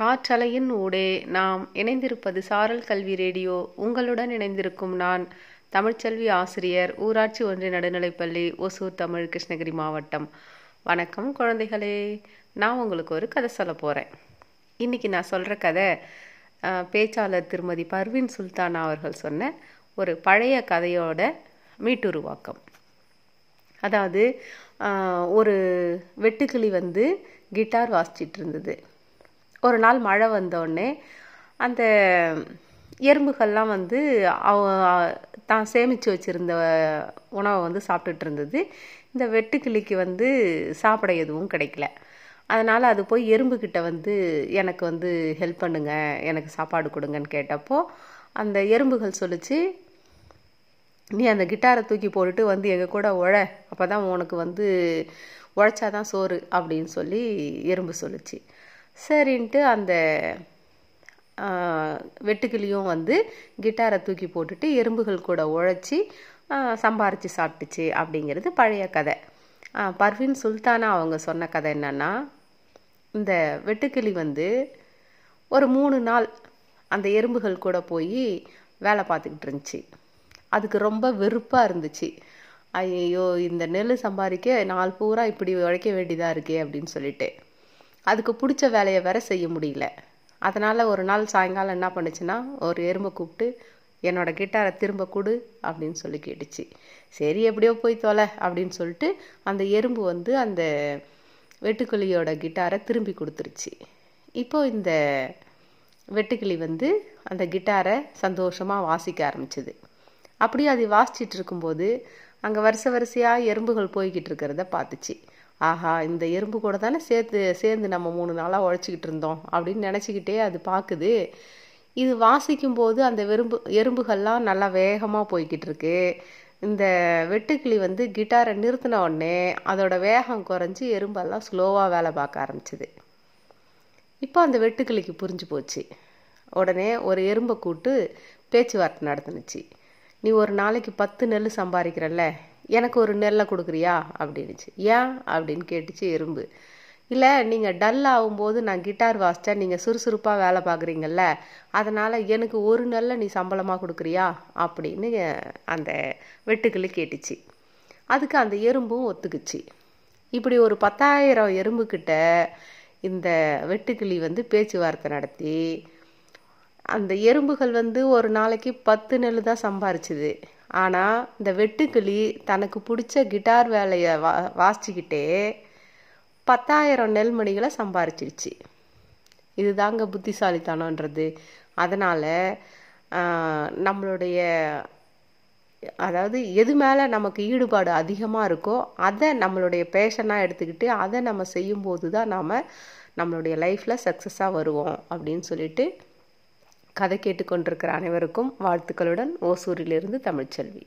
காற்றலையின் ஊடே நாம் இணைந்திருப்பது சாரல் கல்வி ரேடியோ. உங்களுடன் இணைந்திருக்கும் நான் தமிழ்ச்செல்வி ஆசிரியர் ஊராட்சி ஒன்றிய நடுநிலைப்பள்ளி ஒசூர் தமிழ் கிருஷ்ணகிரி மாவட்டம். வணக்கம் குழந்தைகளே. நான் உங்களுக்கு ஒரு கதை சொல்ல போகிறேன் இன்றைக்கி நான் சொல்கிற கதை பேச்சாளர் திருமதி பர்வின் சுல்தானா அவர்கள் சொன்ன ஒரு பழைய கதையோட மீட்டுருவாக்கம். அதாவது ஒரு வெட்டுக்கிளி வந்து கிட்டார் வாசிச்சிட்டு இருந்தது. ஒரு நாள் மழை வந்தோடனே அந்த எறும்புகள்லாம் வந்து அவ தான் சேமித்து வச்சுருந்த உணவை வந்து சாப்பிட்டுட்டு இருந்தது. இந்த வெட்டுக்கிளிக்கு வந்து சாப்பிட எதுவும் கிடைக்கல. அதனால் அது போய் எறும்புக்கிட்ட வந்து எனக்கு வந்து ஹெல்ப் பண்ணுங்க எனக்கு சாப்பாடு கொடுங்கன்னு கேட்டப்போ அந்த எறும்புகள் சொல்லிச்சு நீ அந்த கிட்டாரை தூக்கி போட்டுட்டு வந்து எங்கள் கூட உழ அப்போ தான் உனக்கு வந்து உழைச்சாதான் சோறு அப்படின்னு சொல்லி எறும்பு சொல்லுச்சு. சரின்ட்டு அந்த வெட்டுக்கிளியும் வந்து கிட்டாரை தூக்கி போட்டுட்டு எறும்புகள் கூட உழைச்சி சம்பாரித்து சாப்பிட்டுச்சு அப்படிங்கிறது பழைய கதை. பர்வின் பர்வீன் சுல்தானா அவங்க சொன்ன கதை என்னன்னா இந்த வெட்டுக்கிளி வந்து ஒரு மூணு நாள் அந்த எறும்புகள் கூட போய் வேலை பார்த்துக்கிட்டு இருந்துச்சு. அதுக்கு ரொம்ப வெறுப்பாக இருந்துச்சு. ஐயோ இந்த நெல் சம்பாதிக்க நாள் பூரா இப்படி உழைக்க வேண்டியதாக இருக்கே அப்படின்னு சொல்லிட்டு. அதுக்கு பிடிச்ச வேலையை வேற செய்ய முடியல. அதனால் ஒரு நாள் சாயங்காலம் என்ன பண்ணுச்சுன்னா ஒரு எறும்பை கூப்பிட்டு என்னோட கிட்டாரை திரும்ப கொடு அப்படின்னு சொல்லி கேட்டுச்சு. சரி எப்படியோ போய் தொலை அப்படின்னு சொல்லிட்டு அந்த எறும்பு வந்து அந்த வெட்டுக்கிளியோட கிட்டாரை திரும்பி கொடுத்துருச்சு. இப்போ இந்த வெட்டுக்கிளி வந்து அந்த கிட்டாரை சந்தோஷமாக வாசிக்க ஆரம்பிச்சது. அப்படியே அது வாசிச்சிட்டு இருக்கும்போது அங்கே வரிசை வரிசையாக எறும்புகள் போய்கிட்டு இருக்கிறத பார்த்துச்சு. ஆஹா இந்த எறும்பு கூட தானே சேர்த்து சேர்ந்து நம்ம மூணு நாளாக உழைச்சிக்கிட்டு இருந்தோம் அப்படின்னு நினச்சிக்கிட்டே அது பார்க்குது இது வாசிக்கும் போது அந்த வெறும்பு எறும்புகள்லாம் நல்லா வேகமாக போய்கிட்டு இருக்கு. இந்த வெட்டுக்கிளி வந்து கிட்டாரை நிறுத்தின உடனே அதோட வேகம் குறைஞ்சி எறும்பெல்லாம் ஸ்லோவாக வேலை பார்க்க ஆரம்பிச்சிது. இப்போ அந்த வெட்டுக்கிளிக்கு புரிஞ்சு போச்சு. உடனே ஒரு எறும்பை கூட்டு பேச்சுவார்த்தை நடத்துனுச்சு. நீ ஒரு நாளைக்கு பத்து நெல் சம்பாதிக்கிறல்ல எனக்கு ஒரு நெல்லை கொடுக்குறியா? அப்படின்னுச்சு. ஏன்? அப்படின்னு கேட்டுச்சு எறும்பு. இல்லை நீங்கள் டல் ஆகும்போது நான் கிட்டார் வாசித்தேன் நீங்கள் சுறுசுறுப்பாக வேலை பார்க்குறீங்கல்ல அதனால் எனக்கு ஒரு நல்ல நீ சம்பளமாக கொடுக்குறியா? அப்படின்னு அந்த வெட்டுக்கிளி கேட்டுச்சு. அதுக்கு அந்த எறும்பும் ஒத்துக்குச்சு. இப்படி ஒரு பத்தாயிரம் எறும்புக்கிட்ட இந்த வெட்டுக்கிளி வந்து பேச்சுவார்த்தை நடத்தி அந்த எறும்புகள் வந்து ஒரு நாளைக்கு பத்து நெல் தான் சம்பாரிச்சுது. ஆனால் இந்த வெட்டுக்கிளி தனக்கு பிடிச்ச கிட்டார் வேலையை வா வாசிச்சுக்கிட்டே பத்தாயிரம் நெல்மணிகளை சம்பாரிச்சிடுச்சு இதுதாங்க புத்திசாலித்தனன்றது அதனால் நம்மளுடைய அதாவது எது மேலே நமக்கு ஈடுபாடு அதிகமாக இருக்கோ அதை நம்மளுடைய பேஷனாக எடுத்துக்கிட்டு அதை நம்ம செய்யும்போது தான் நாம் நம்மளுடைய லைஃப்பில் சக்ஸஸாக வருவோம் அப்படின்னு சொல்லிட்டு கதை கேட்டுக்கொண்டிருக்கிற அனைவருக்கும் வாழ்த்துக்களுடன் ஓசூரிலிருந்து தமிழ்ச்செல்வி.